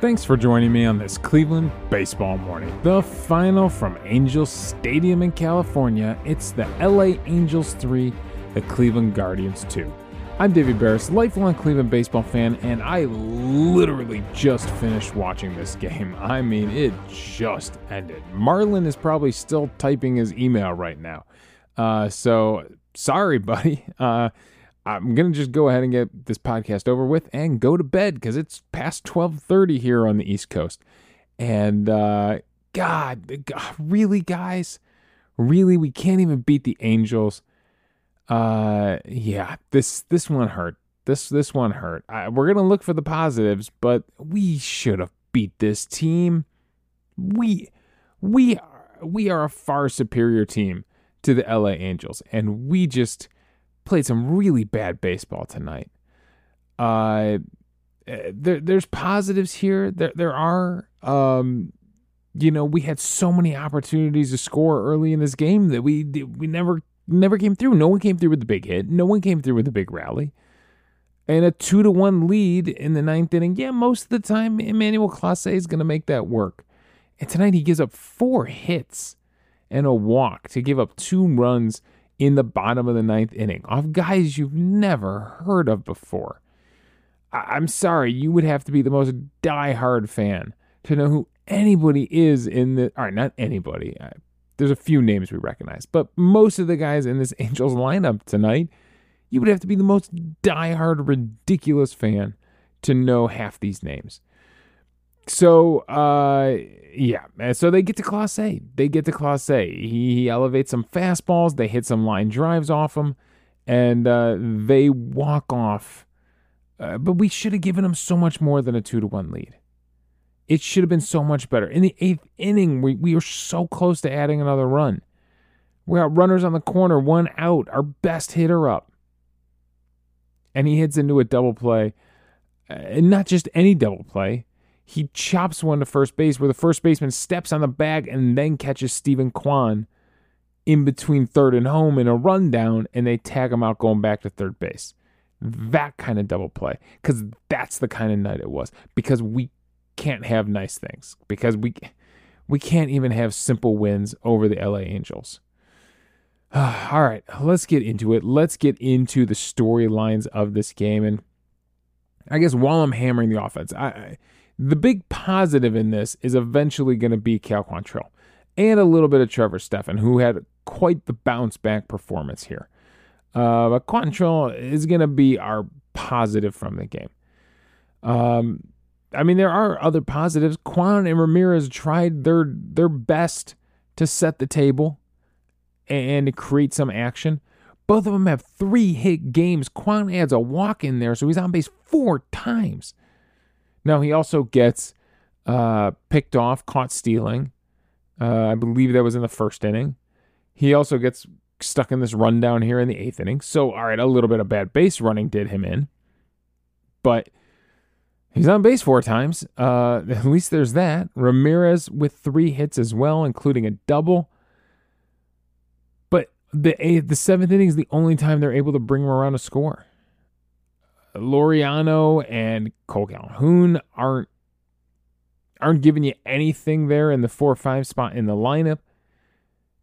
Thanks for joining me on this Cleveland baseball morning. The final from Angels Stadium in California. It's the LA Angels 3, the Cleveland Guardians 2. I'm David Berris, lifelong Cleveland baseball fan, and I literally just finished watching this game. I mean, it just ended. Marlon is probably still typing his email right now. Uh, so sorry, buddy. Uh, I'm gonna just go ahead and get this podcast over with and go to bed because it's past 12:30 here on the East Coast. And uh, God, God, really, guys, really, we can't even beat the Angels. Uh, yeah, this this one hurt. This this one hurt. I, we're gonna look for the positives, but we should have beat this team. We we are we are a far superior team to the LA Angels, and we just played some really bad baseball tonight. Uh, there, there's positives here. There, there are. Um, you know, we had so many opportunities to score early in this game that we we never never came through. No one came through with the big hit. No one came through with the big rally. And a two to one lead in the ninth inning. Yeah, most of the time Emmanuel Clase is going to make that work. And tonight he gives up four hits and a walk to give up two runs in the bottom of the ninth inning off guys you've never heard of before. I- am sorry, you would have to be the most die-hard fan to know who anybody is in the. All right, not anybody. There's a few names we recognize, but most of the guys in this Angels lineup tonight, you would have to be the most die-hard, ridiculous fan to know half these names. So, uh, yeah, so they get to Clase. They get to Clase. He, he elevates some fastballs. They hit some line drives off him, and uh, they walk off. Uh, but we should have given him so much more than a two to one lead. It should have been so much better. In the eighth inning, we, we were so close to adding another run. We got runners on the corner, one out, our best hitter up. And he hits into a double play. Uh, and not just any double play he chops one to first base where the first baseman steps on the bag and then catches Steven Kwan in between third and home in a rundown and they tag him out going back to third base. That kind of double play because that's the kind of night it was because we can't have nice things because we we can't even have simple wins over the LA Angels. All right, let's get into it. Let's get into the storylines of this game and I guess while I'm hammering the offense, I, I the big positive in this is eventually going to be Cal Quantrill and a little bit of Trevor Stephan, who had quite the bounce back performance here. Uh, but Quantrill is going to be our positive from the game. Um, I mean, there are other positives. Kwan and Ramirez tried their their best to set the table and create some action. Both of them have three hit games. Kwan adds a walk in there, so he's on base four times. Now, he also gets uh, picked off, caught stealing. Uh, I believe that was in the first inning. He also gets stuck in this rundown here in the eighth inning. So, all right, a little bit of bad base running did him in. But he's on base four times. Uh, at least there's that. Ramirez with three hits as well, including a double. But the eighth, the seventh inning is the only time they're able to bring him around a score. Laureano and Cole Calhoun aren't aren't giving you anything there in the four or five spot in the lineup.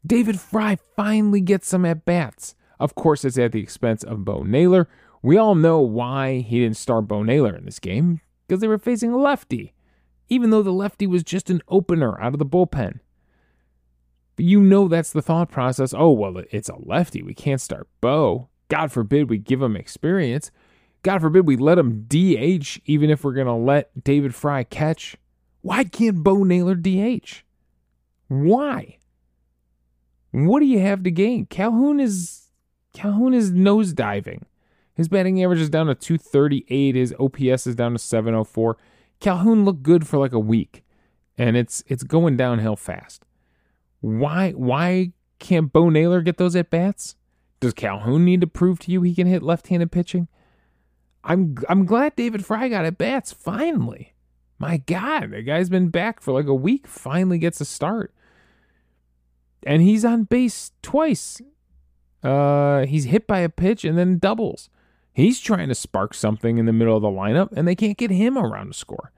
David Fry finally gets some at bats. Of course, it's at the expense of Bo Naylor. We all know why he didn't start Bo Naylor in this game because they were facing a lefty, even though the lefty was just an opener out of the bullpen. But you know that's the thought process. Oh, well, it's a lefty. We can't start Bo. God forbid we give him experience. God forbid we let him DH, even if we're going to let David Fry catch. Why can't Bo Naylor DH? Why? What do you have to gain? Calhoun is Calhoun is nosediving. His batting average is down to 238. His OPS is down to 704. Calhoun looked good for like a week, and it's it's going downhill fast. Why why can't Bo Naylor get those at bats? Does Calhoun need to prove to you he can hit left-handed pitching? I'm I'm glad David Fry got at bats finally. My God, the guy's been back for like a week. Finally gets a start, and he's on base twice. Uh, he's hit by a pitch and then doubles. He's trying to spark something in the middle of the lineup, and they can't get him around to score.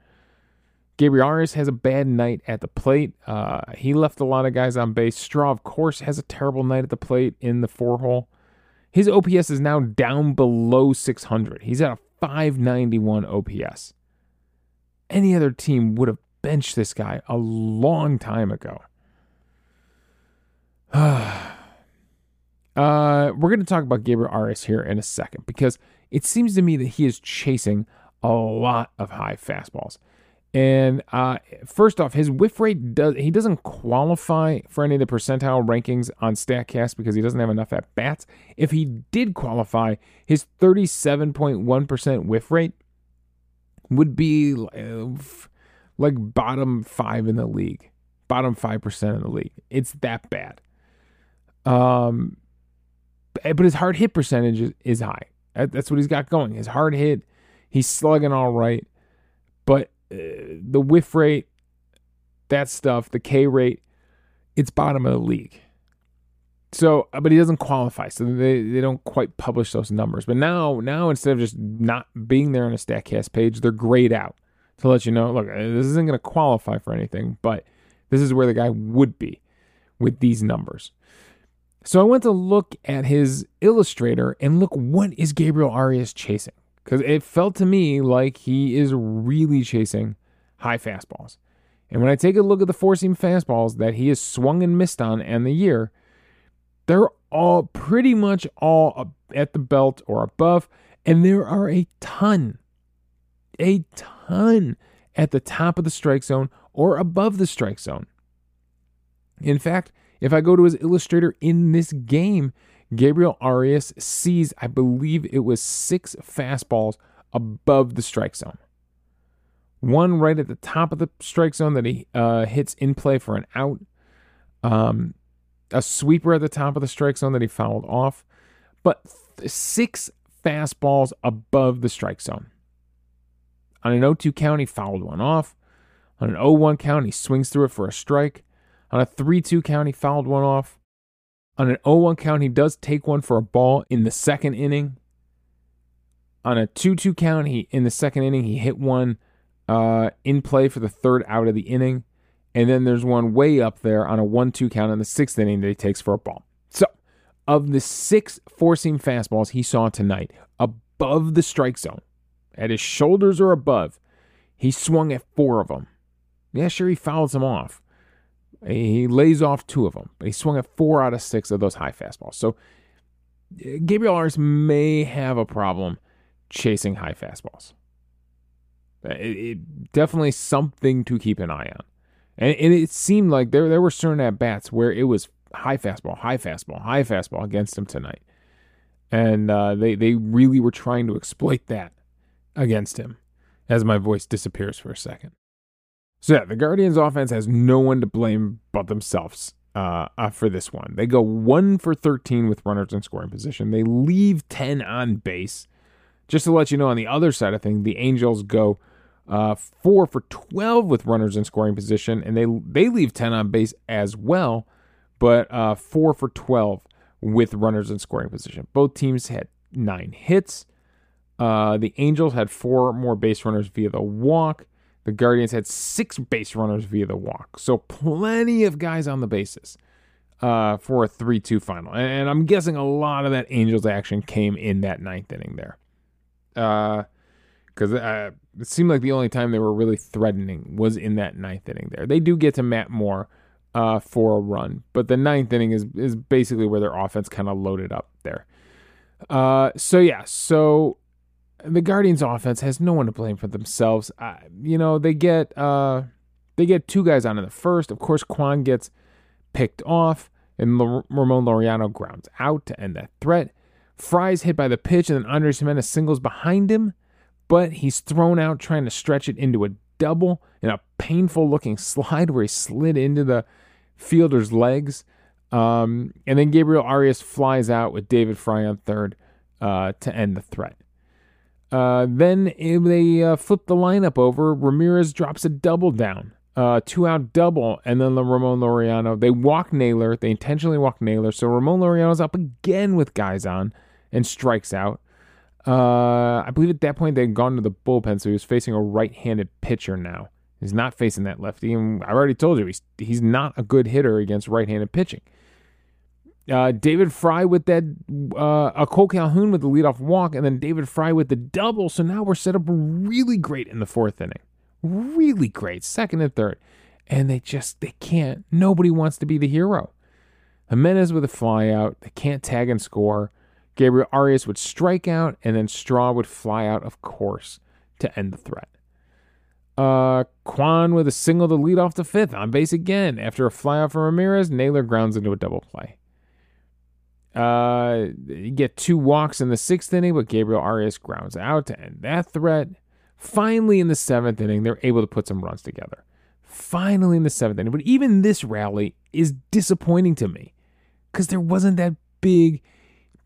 Gabriel Arias has a bad night at the plate. Uh, he left a lot of guys on base. Straw, of course, has a terrible night at the plate in the four hole. His OPS is now down below 600. He's at a 591 OPS. Any other team would have benched this guy a long time ago. uh, we're going to talk about Gabriel Arias here in a second because it seems to me that he is chasing a lot of high fastballs. And uh, first off, his whiff rate does he doesn't qualify for any of the percentile rankings on Statcast because he doesn't have enough at bats. If he did qualify, his 37.1% whiff rate would be uh, like bottom five in the league, bottom five percent in the league. It's that bad. Um, but his hard hit percentage is high. That's what he's got going. His hard hit, he's slugging all right, but uh, the whiff rate, that stuff, the K rate, it's bottom of the league. So, uh, but he doesn't qualify, so they, they don't quite publish those numbers. But now, now instead of just not being there on a Statcast page, they're grayed out to let you know, look, uh, this isn't going to qualify for anything, but this is where the guy would be with these numbers. So I went to look at his illustrator and look what is Gabriel Arias chasing because it felt to me like he is really chasing high fastballs. And when I take a look at the four seam fastballs that he has swung and missed on in the year, they're all pretty much all at the belt or above. And there are a ton, a ton at the top of the strike zone or above the strike zone. In fact, if I go to his illustrator in this game, Gabriel Arias sees, I believe it was six fastballs above the strike zone. One right at the top of the strike zone that he uh, hits in play for an out. Um, a sweeper at the top of the strike zone that he fouled off. But th- six fastballs above the strike zone. On an 0 2 count, he fouled one off. On an 0 1 count, he swings through it for a strike. On a 3 2 count, he fouled one off. On an 0 1 count, he does take one for a ball in the second inning. On a 2 2 count, he in the second inning, he hit one uh, in play for the third out of the inning. And then there's one way up there on a 1 2 count in the sixth inning that he takes for a ball. So, of the six four seam fastballs he saw tonight, above the strike zone, at his shoulders or above, he swung at four of them. Yeah, sure, he fouled them off. He lays off two of them, but he swung at four out of six of those high fastballs. So Gabriel Arias may have a problem chasing high fastballs. It, it, definitely something to keep an eye on. And, and, it seemed like there there were certain at bats where it was high fastball, high fastball, high fastball against him tonight, and uh, they they really were trying to exploit that against him. As my voice disappears for a second. So yeah, the Guardians offense has no one to blame but themselves uh, uh, for this one. They go one for 13 with runners in scoring position. They leave 10 on base. Just to let you know, on the other side of things, the Angels go uh, four for 12 with runners in scoring position, and they they leave 10 on base as well, but uh, four for 12 with runners in scoring position. Both teams had nine hits. Uh, the Angels had four more base runners via the walk. The Guardians had six base runners via the walk. So plenty of guys on the bases uh, for a 3 2 final. And, I'm guessing a lot of that Angels action came in that ninth inning there. Because uh, uh, it seemed like the only time they were really threatening was in that ninth inning there. They do get to Matt Moore uh, for a run, but the ninth inning is, is basically where their offense kind of loaded up there. Uh, so, yeah, so the Guardians offense has no one to blame for themselves. Uh, you know, they get uh, they get two guys on in the first. Of course, Kwan gets picked off, and L- Ramon Laureano grounds out to end that threat. Fry's hit by the pitch, and then Andres Gimenez singles behind him, but he's thrown out trying to stretch it into a double in a painful looking slide where he slid into the fielder's legs. Um, and then Gabriel Arias flies out with David Fry on third uh, to end the threat. Uh, then they uh, flip the lineup over. Ramirez drops a double down, uh, two out double, and then the Ramon Laureano. They walk Naylor. They intentionally walk Naylor. So Ramon Laureano's up again with guys on and strikes out. Uh, I believe at that point they had gone to the bullpen, so he was facing a right handed pitcher now He's not facing that lefty, and I already told you he's he's not a good hitter against right-handed pitching. Uh, David Fry with that, uh, a Cole Calhoun with the leadoff walk, and then David Fry with the double. So now we're set up really great in the fourth inning, really great, second and third, and they just they can't. Nobody wants to be the hero. Gimenez with a flyout, they can't tag and score. Gabriel Arias would strike out, and then Straw would fly out, of course, to end the threat. Uh, Kwan with a single to lead off the fifth on base again. After a flyout from Ramirez, Naylor grounds into a double play. Uh, you get two walks in the sixth inning, but Gabriel Arias grounds out to end that threat. Finally, in the seventh inning, they're able to put some runs together. Finally, in the seventh inning, but even this rally is disappointing to me because there wasn't that big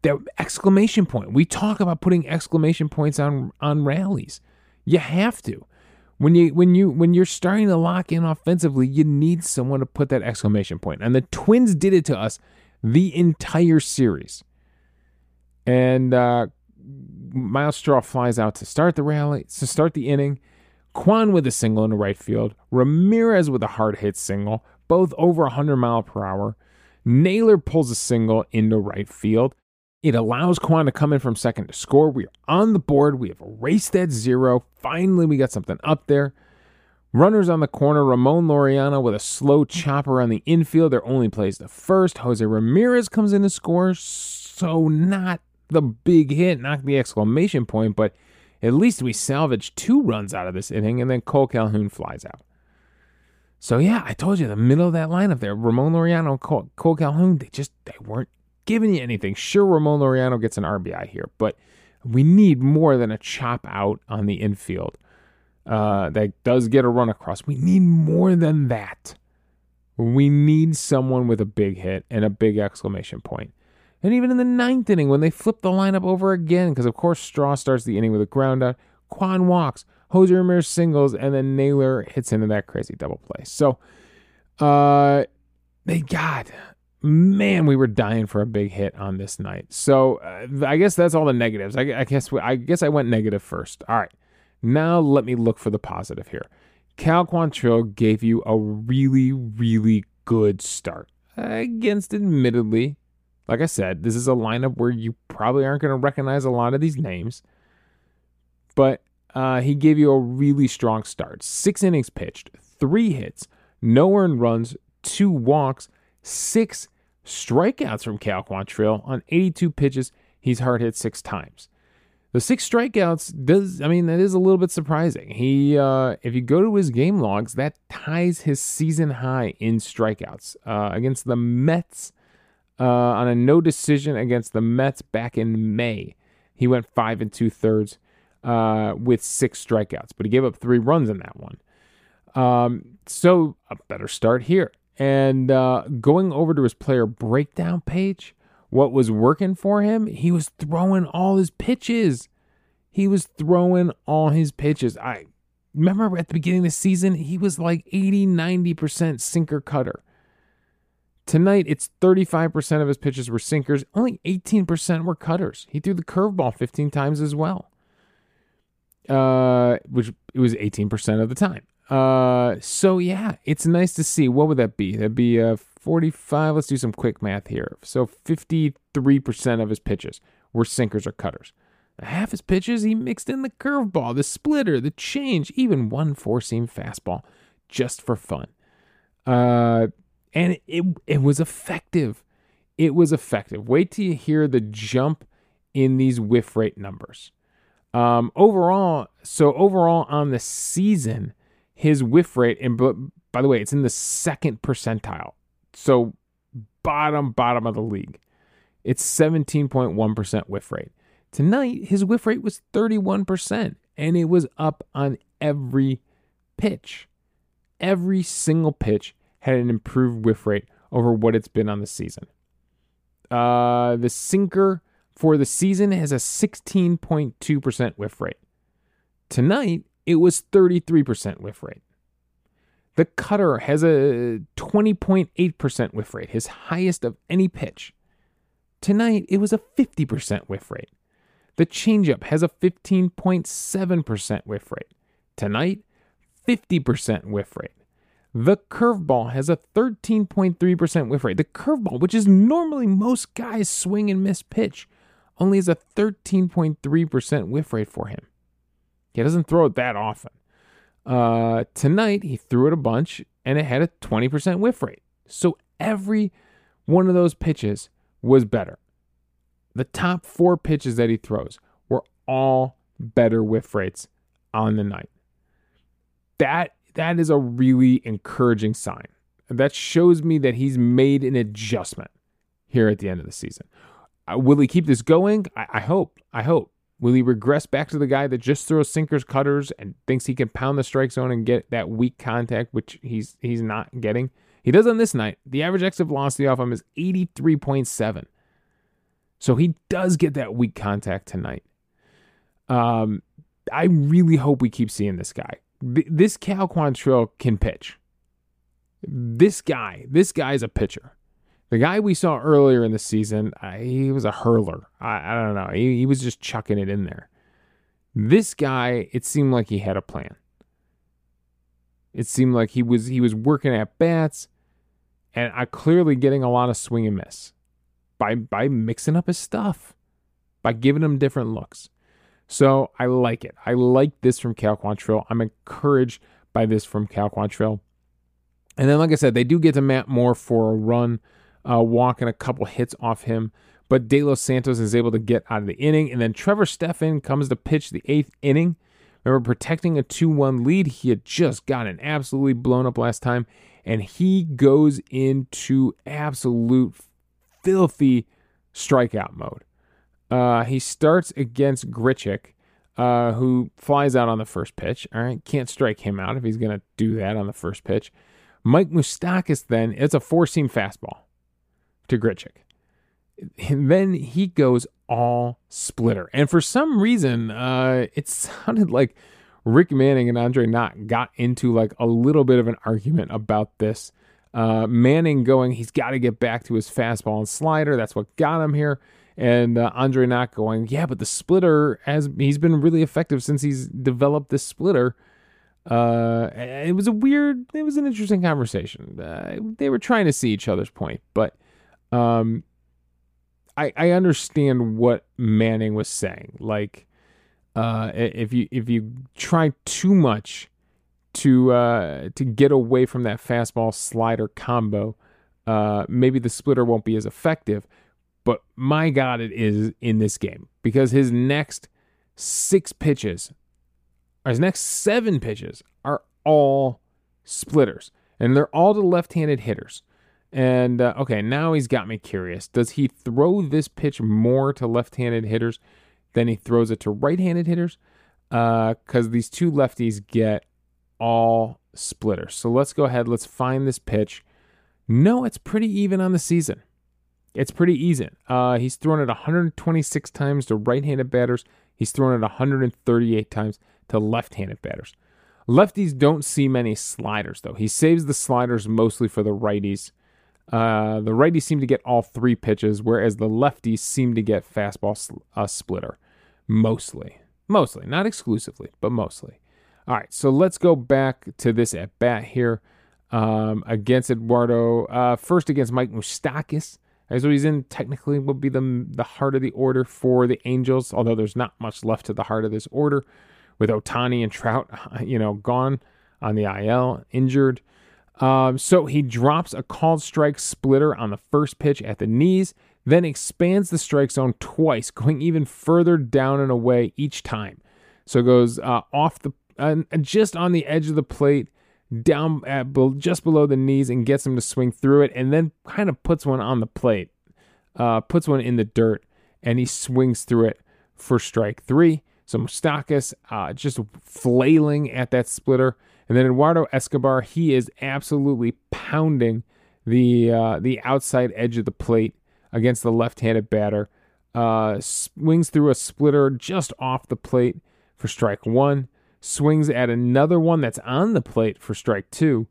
that exclamation point. We talk about putting exclamation points on on rallies. You have to. When you when you when you're starting to lock in offensively, you need someone to put that exclamation point. And the Twins did it to us the entire series. And uh, Myles Straw flies out to start the rally, to start the inning. Kwan with a single in the right field. Ramirez with a hard hit single, both over 100 mile per hour. Naylor pulls a single into right field. It allows Kwan to come in from second to score. We are on the board. We have erased that zero. Finally, we got something up there. Runners on the corner. Ramon Laureano with a slow chopper on the infield. Their only plays the first. Jose Ramirez comes in to score. So, not the big hit, not the exclamation point, but at least we salvaged two runs out of this inning, and then Cole Calhoun flies out. So yeah, I told you the middle of that lineup there, Ramon Laureano, Cole, Cole Calhoun, they just they weren't giving you anything. Sure, Ramon Laureano gets an RBI here, but we need more than a chop out on the infield uh, that does get a run across. We need more than that. We need someone with a big hit and a big exclamation point. And even in the ninth inning, when they flip the lineup over again, because of course Straw starts the inning with a ground out, Kwan walks, Jose Ramirez singles, and then Naylor hits into that crazy double play. So, uh, they got man, we were dying for a big hit on this night. So uh, I guess that's all the negatives. I, I guess I guess I went negative first. All right, now let me look for the positive here. Cal Quantrill gave you a really, really good start against, admittedly, like I said, this is a lineup where you probably aren't going to recognize a lot of these names, but uh, he gave you a really strong start. Six innings pitched, three hits, no earned runs, two walks, six strikeouts from Cal Quantrill on 82 pitches. He's hard hit six times. The six strikeouts does, I mean, that is a little bit surprising. He, uh, if you go to his game logs, that ties his season high in strikeouts uh, against the Mets uh, on a no decision against the Mets back in May. He went five and two thirds uh, with six strikeouts, but he gave up three runs in that one. Um, so a better start here. And uh, going over to his player breakdown page, what was working for him, he was throwing all his pitches. He was throwing all his pitches. I remember at the beginning of the season, he was like 80, 90% sinker cutter. Tonight, it's 35% of his pitches were sinkers, only 18% were cutters. He threw the curveball 15 times as well, uh, which it was 18% of the time. Uh, so yeah, it's nice to see. What would that be? That'd be uh 45. Let's do some quick math here. So 53% of his pitches were sinkers or cutters. Half his pitches, he mixed in the curveball, the splitter, the change, even one four seam fastball just for fun. Uh, and it, it was effective. It was effective. Wait till you hear the jump in these whiff rate numbers. Um, overall, so overall on the season, his whiff rate, and by the way, it's in the second percentile. So bottom, bottom of the league. It's 17.1% whiff rate. Tonight, his whiff rate was 31%, and it was up on every pitch. Every single pitch had an improved whiff rate over what it's been on the season. Uh, the sinker for the season has a 16.2% whiff rate. Tonight, it was 33% whiff rate. The cutter has a 20.8% whiff rate, his highest of any pitch. Tonight, it was a 50% whiff rate. The changeup has a 15.7% whiff rate. Tonight, 50% whiff rate. The curveball has a 13.3% whiff rate. The curveball, which is normally most guys swing and miss pitch, only has a 13.3% whiff rate for him. He doesn't throw it that often. Uh, tonight, he threw it a bunch and it had a 20% whiff rate. So every one of those pitches was better. The top four pitches that he throws were all better whiff rates on the night. That that is a really encouraging sign. That shows me that he's made an adjustment here at the end of the season. Uh, will he keep this going? I, I hope. I hope. Will he regress back to the guy that just throws sinkers, cutters, and thinks he can pound the strike zone and get that weak contact, which he's he's not getting? He does on this night. The average exit velocity off him is 83.7. So he does get that weak contact tonight. Um, I really hope we keep seeing this guy. This Cal Quantrill can pitch. This guy, this guy is a pitcher. The guy we saw earlier in the season, uh, he was a hurler. I, I don't know. He, he was just chucking it in there. This guy, it seemed like he had a plan. It seemed like he was he was working at bats, and I clearly getting a lot of swing and miss by by mixing up his stuff, by giving him different looks. So I like it. I like this from Cal Quantrill. I'm encouraged by this from Cal Quantrill. And then, like I said, they do get to Matt Moore for a run uh, walking a couple hits off him. But De Los Santos is able to get out of the inning. And then Trevor Stephan comes to pitch the eighth inning. Remember, protecting a 2 1 lead. He had just gotten absolutely blown up last time. And he goes into absolute filthy strikeout mode. Uh, he starts against Grichuk, uh, who flies out on the first pitch. All right, can't strike him out if he's going to do that on the first pitch. Mike Moustakas then, it's a four seam fastball to Grichuk. And then he goes all splitter. And for some reason, uh, it sounded like Rick Manning and Andre Knott got into like a little bit of an argument about this. Uh, Manning going, he's got to get back to his fastball and slider. That's what got him here. And uh, Andre Knott going, yeah, but the splitter has he's been really effective since he's developed this splitter. Uh, it was a weird, it was an interesting conversation. Uh, they were trying to see each other's point, but um, I I understand what Manning was saying. Like, uh, if you if you try too much to uh to get away from that fastball slider combo, uh, maybe the splitter won't be as effective. But my God, it is in this game because his next six pitches, his next seven pitches are all splitters, and they're all to left-handed hitters. And uh, okay, now he's got me curious. Does he throw this pitch more to left handed hitters than he throws it to right handed hitters? Because uh, these two lefties get all splitters. So let's go ahead. Let's find this pitch. No, it's pretty even on the season. It's pretty even. Uh, he's thrown it 126 times to right handed batters, he's thrown it 138 times to left handed batters. Lefties don't see many sliders, though. He saves the sliders mostly for the righties. Uh, the righties seem to get all three pitches, whereas the lefties seem to get fastball sl- uh, splitter mostly. Mostly, not exclusively, but mostly. All right, so let's go back to this at bat here um, against Eduardo. Uh, first against Mike Moustakas. So he's in technically would be the the heart of the order for the Angels, although there's not much left to the heart of this order, with Ohtani and Trout, you know, gone on the IL, injured. Um, so he drops a called strike splitter on the first pitch at the knees, then expands the strike zone twice, going even further down and away each time. So it goes uh, off the uh, just on the edge of the plate, down at just below the knees, and gets him to swing through it, and then kind of puts one on the plate, uh, puts one in the dirt, and he swings through it for strike three. So Moustakas uh, just flailing at that splitter. And then Eduardo Escobar, he is absolutely pounding the uh, the outside edge of the plate against the left-handed batter. Uh, swings through a splitter just off the plate for strike one. Swings at another one that's on the plate for strike two.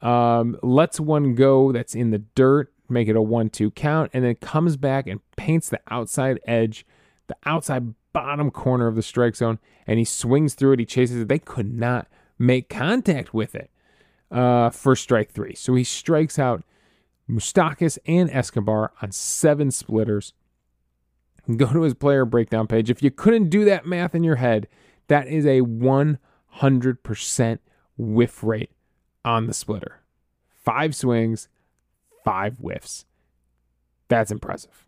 Um, lets one go that's in the dirt, make it a one-two count, and then comes back and paints the outside edge, the outside bottom corner of the strike zone, and he swings through it. He chases it. They could not make contact with it uh, for strike three. So he strikes out Moustakas and Escobar on seven splitters. Go to his player breakdown page. If you couldn't do that math in your head, that is a 100% whiff rate on the splitter. Five swings, five whiffs. That's impressive.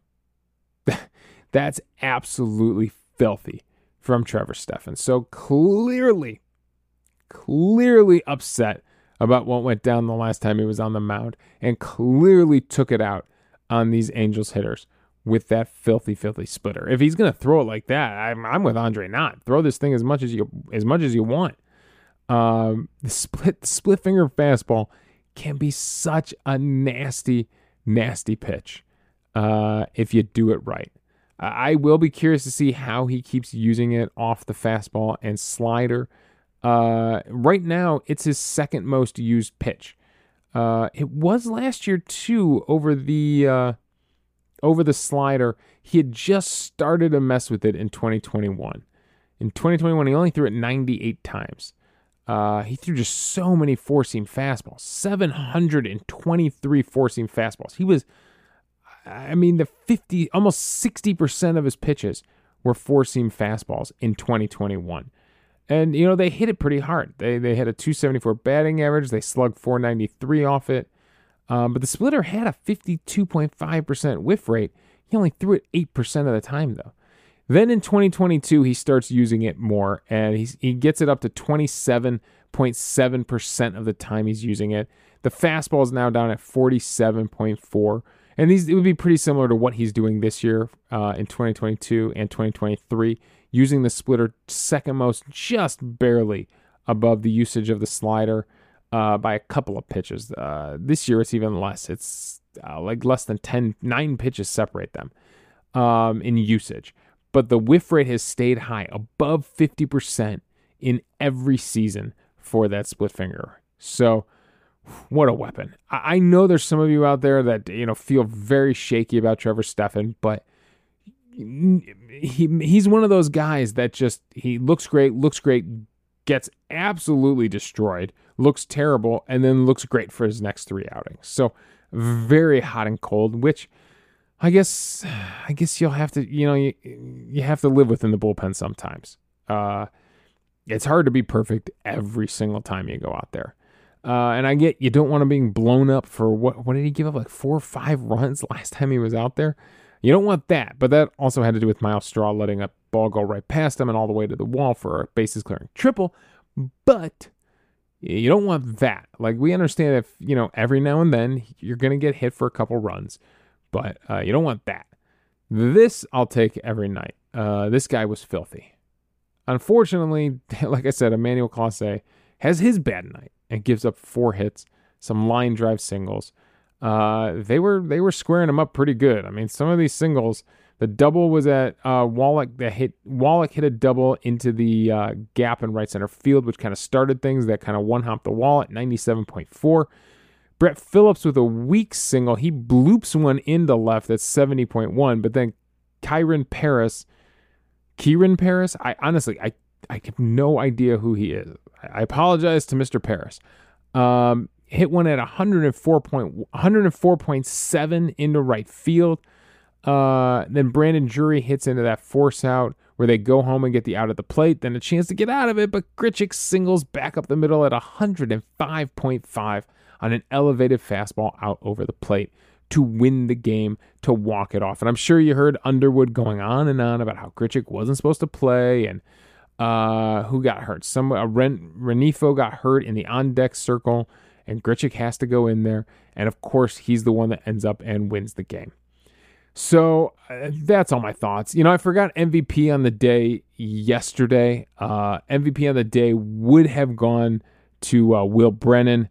That's absolutely filthy from Trevor Stephan. So clearly, clearly upset about what went down the last time he was on the mound and clearly took it out on these Angels hitters with that filthy, filthy splitter. If he's going to throw it like that, I'm, I'm with Andre Knott Throw this thing as much as you as much as you want. Um, the split the split finger fastball can be such a nasty, nasty pitch uh, if you do it right. I will be curious to see how he keeps using it off the fastball and slider. Uh, right now, it's his second most used pitch. Uh, it was last year too over the uh, over the slider. He had just started to mess with it in 2021. In 2021, he only threw it 98 times. Uh, he threw just so many four seam fastballs, 723 four seam fastballs. He was, I mean, the 50, almost 60% of his pitches were four seam fastballs in 2021. And, you know, they hit it pretty hard. They, they had a 274 batting average, they slugged 493 off it. Um, but the splitter had a 52.5% whiff rate. He only threw it 8% of the time, though. Then in 2022, he starts using it more and he's, he gets it up to 27.7% of the time he's using it. The fastball is now down at 47.4. And these it would be pretty similar to what he's doing this year uh, in 2022 and 2023, using the splitter second most, just barely above the usage of the slider uh, by a couple of pitches. Uh, this year it's even less. It's uh, like less than 10, nine pitches separate them um, in usage. But the whiff rate has stayed high, above 50% in every season for that split finger. So, what a weapon. I, know there's some of you out there that, you know, feel very shaky about Trevor Stephan, but he he's one of those guys that just he looks great, looks great, gets absolutely destroyed, looks terrible, and then looks great for his next three outings. So very hot and cold, which I guess I guess you'll have to you know you you have to live within the bullpen sometimes. Uh, it's hard to be perfect every single time you go out there. Uh, and I get you don't want him being blown up for what what did he give up like four or five runs last time he was out there. You don't want that, but that also had to do with Myles Straw letting a ball go right past him and all the way to the wall for a bases clearing triple. But you don't want that. Like we understand if you know every now and then you're to get hit for a couple runs, but uh, you don't want that. This I'll take every night. Uh, this guy was filthy. Unfortunately, like I said, Emmanuel Clase has his bad night and gives up four hits, some line drive singles. Uh, they were they were squaring him up pretty good. I mean, some of these singles the double was at uh, Wallach. That hit Wallach hit a double into the uh, gap in right center field, which kind of started things. That kind of one hopped the wall at 97.4. Brett Phillips with a weak single. He bloops one into left at 70.1, but then Kyren Paris, Kieran Paris. I honestly, I I have no idea who he is. I apologize to Mr. Paris. Um, hit one at 104 104.7 into right field. Uh, then Brandon Drury hits into that force out where they go home and get the out of the plate, then a chance to get out of it, but Grichuk singles back up the middle at 105.5 on an elevated fastball out over the plate to win the game, to walk it off. And I'm sure you heard Underwood going on and on about how Grichuk wasn't supposed to play and uh, who got hurt. Some uh, Ren, Rengifo got hurt in the on deck circle, and Grichuk has to go in there. And of course, he's the one that ends up and wins the game. So uh, that's all my thoughts. You know, I forgot MVP on the day yesterday. Uh, MVP on the day would have gone to uh, Will Brennan.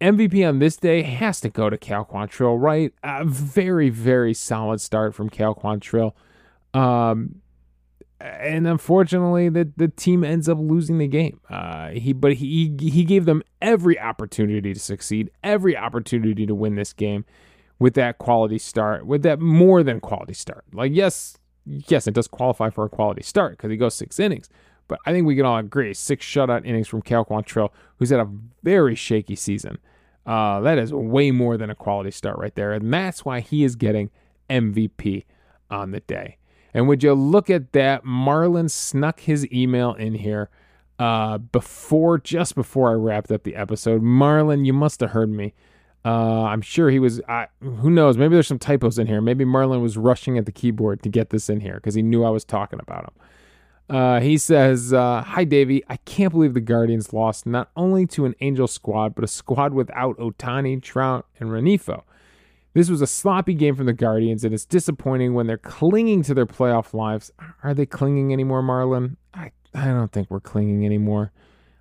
MVP on this day has to go to Cal Quantrill, right? A very, very solid start from Cal Quantrill. Um, and unfortunately, the, the team ends up losing the game. Uh, he, but he he gave them every opportunity to succeed, every opportunity to win this game with that quality start, with that more than quality start. Like, yes, yes, it does qualify for a quality start because he goes six innings, but I think we can all agree six shutout innings from Cal Quantrill, who's had a very shaky season. Uh, that is way more than a quality start right there. And that's why he is getting MVP on the day. And would you look at that? Marlon snuck his email in here uh, before, just before I wrapped up the episode. Marlon, you must have heard me. Uh, I'm sure he was. I, who knows? Maybe there's some typos in here. Maybe Marlon was rushing at the keyboard to get this in here because he knew I was talking about him. Uh, he says, uh, Hi, Davey. I can't believe the Guardians lost not only to an Angel squad, but a squad without Ohtani, Trout, and Rengifo. This was a sloppy game from the Guardians, and it's disappointing when they're clinging to their playoff lives. Are they clinging anymore, Marlon? I, I don't think we're clinging anymore.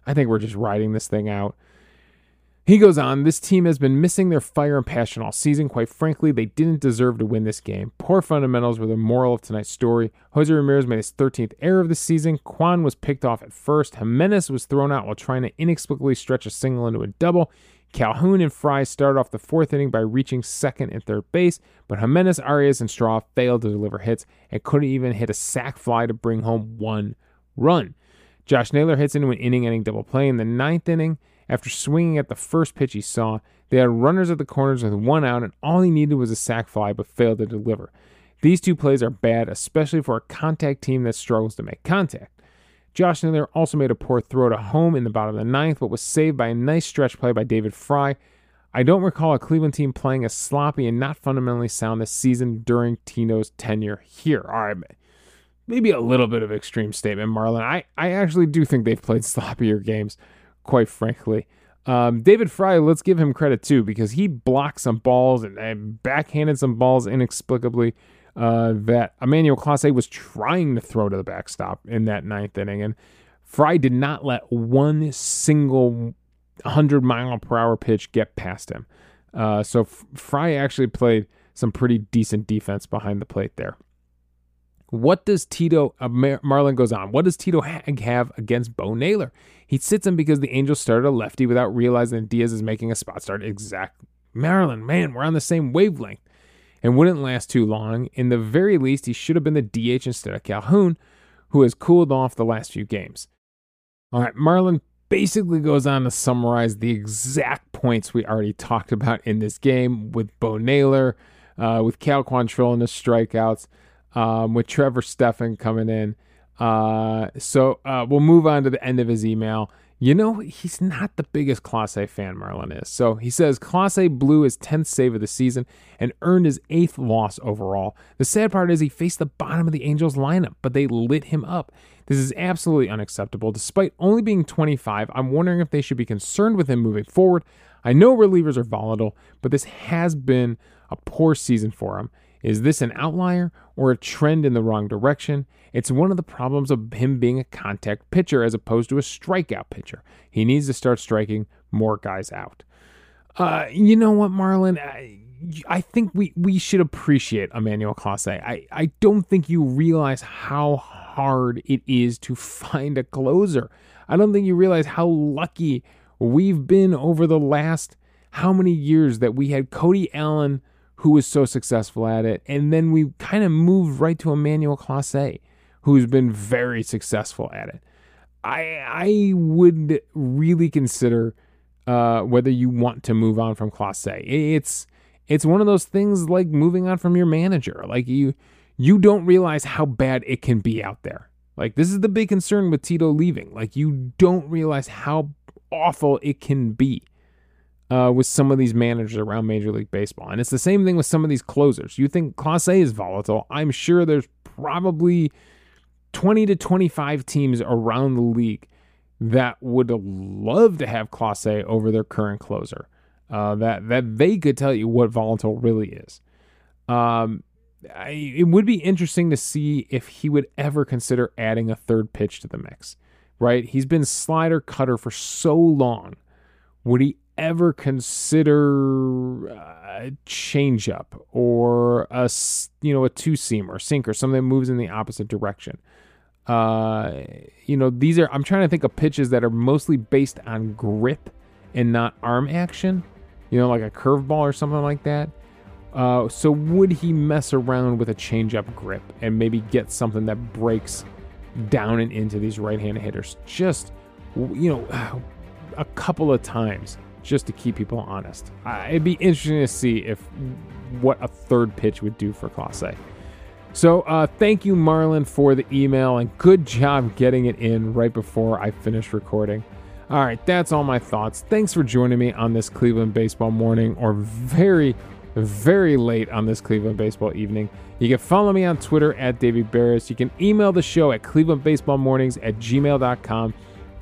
I think we're just riding this thing out. He goes on, this team has been missing their fire and passion all season. Quite frankly, they didn't deserve to win this game. Poor fundamentals were the moral of tonight's story. Jose Ramirez made his 13th error of the season. Kwan was picked off at first. Gimenez was thrown out while trying to inexplicably stretch a single into a double. Calhoun and Fry started off the fourth inning by reaching second and third base, but Gimenez, Arias, and Straw failed to deliver hits and couldn't even hit a sac fly to bring home one run. Josh Naylor hits into an inning ending double play in the ninth inning. After swinging at the first pitch he saw, they had runners at the corners with one out, and all he needed was a sac fly but failed to deliver. These two plays are bad, especially for a contact team that struggles to make contact. Josh Naylor also made a poor throw to home in the bottom of the ninth, but was saved by a nice stretch play by David Fry. I don't recall a Cleveland team playing as sloppy and not fundamentally sound this season during Tino's tenure here. All right, maybe a little bit of extreme statement, Marlon. I, I actually do think they've played sloppier games quite frankly. Um, David Fry, let's give him credit too, because he blocked some balls and, and backhanded some balls inexplicably uh, that Emmanuel Clase was trying to throw to the backstop in that ninth inning. And Fry did not let one single 100 mile per hour pitch get past him. Uh, so Fry actually played some pretty decent defense behind the plate there. What does Tito, uh, Mar- Marlon goes on, what does Tito Hag have against Bo Naylor? He sits him because the Angels started a lefty without realizing Diaz is making a spot start. Exact. Marlon, man, we're on the same wavelength. And wouldn't last too long. In the very least, he should have been the DH instead of Calhoun, who has cooled off the last few games. All right, Marlon basically goes on to summarize the exact points we already talked about in this game with Bo Naylor, uh, with Cal Quantrill and the strikeouts um, with Trevor Stephan coming in. Uh, so uh, we'll move on to the end of his email. You know, he's not the biggest Clase fan Marlon is. So he says Clase blew his 10th save of the season and earned his eighth loss overall. The sad part is he faced the bottom of the Angels lineup, but they lit him up. This is absolutely unacceptable. Despite only being 25, I'm wondering if they should be concerned with him moving forward. I know relievers are volatile, but this has been a poor season for him. Is this an outlier or a trend in the wrong direction? It's one of the problems of him being a contact pitcher as opposed to a strikeout pitcher. He needs to start striking more guys out. Uh, you know what, Marlon? I, I think we, we should appreciate Emmanuel Clase. I, I don't think you realize how hard it is to find a closer. I don't think you realize how lucky we've been over the last how many years that we had Cody Allen – who was so successful at it. And then we kind of moved right to Emmanuel Clase, who's been very successful at it. I I would really consider uh, whether you want to move on from Clase. It's it's one of those things like moving on from your manager. Like you you don't realize how bad it can be out there. Like this is the big concern with Tito leaving. Like you don't realize how awful it can be uh, with some of these managers around Major League Baseball. And it's the same thing with some of these closers. You think Clase is volatile. I'm sure there's probably 20 to 25 teams around the league that would love to have Clase over their current closer. Uh, that that they could tell you what volatile really is. Um, I, it would be interesting to see if he would ever consider adding a third pitch to the mix. Right? He's been slider cutter for so long. Would he ever consider a changeup or a you know a two seam or sinker, something that moves in the opposite direction. Uh, you know, these are I'm trying to think of pitches that are mostly based on grip and not arm action. You know, like a curveball or something like that. Uh, so would he mess around with a changeup grip and maybe get something that breaks down and into these right-handed hitters just you know a couple of times just to keep people honest. it'd be interesting to see if what a third pitch would do for Clase. So uh, thank you, Marlon, for the email and good job getting it in right before I finished recording. All right, that's all my thoughts. Thanks for joining me on this Cleveland baseball morning or very, very late on this Cleveland baseball evening. You can follow me on Twitter at David Berris. You can email the show at clevelandbaseballmornings at gmail.com.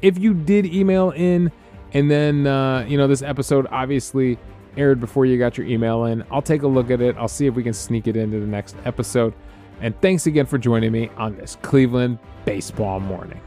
If you did email in, and then, uh, you know, this episode obviously aired before you got your email in. I'll take a look at it. I'll see if we can sneak it into the next episode. And thanks again for joining me on this Cleveland baseball morning.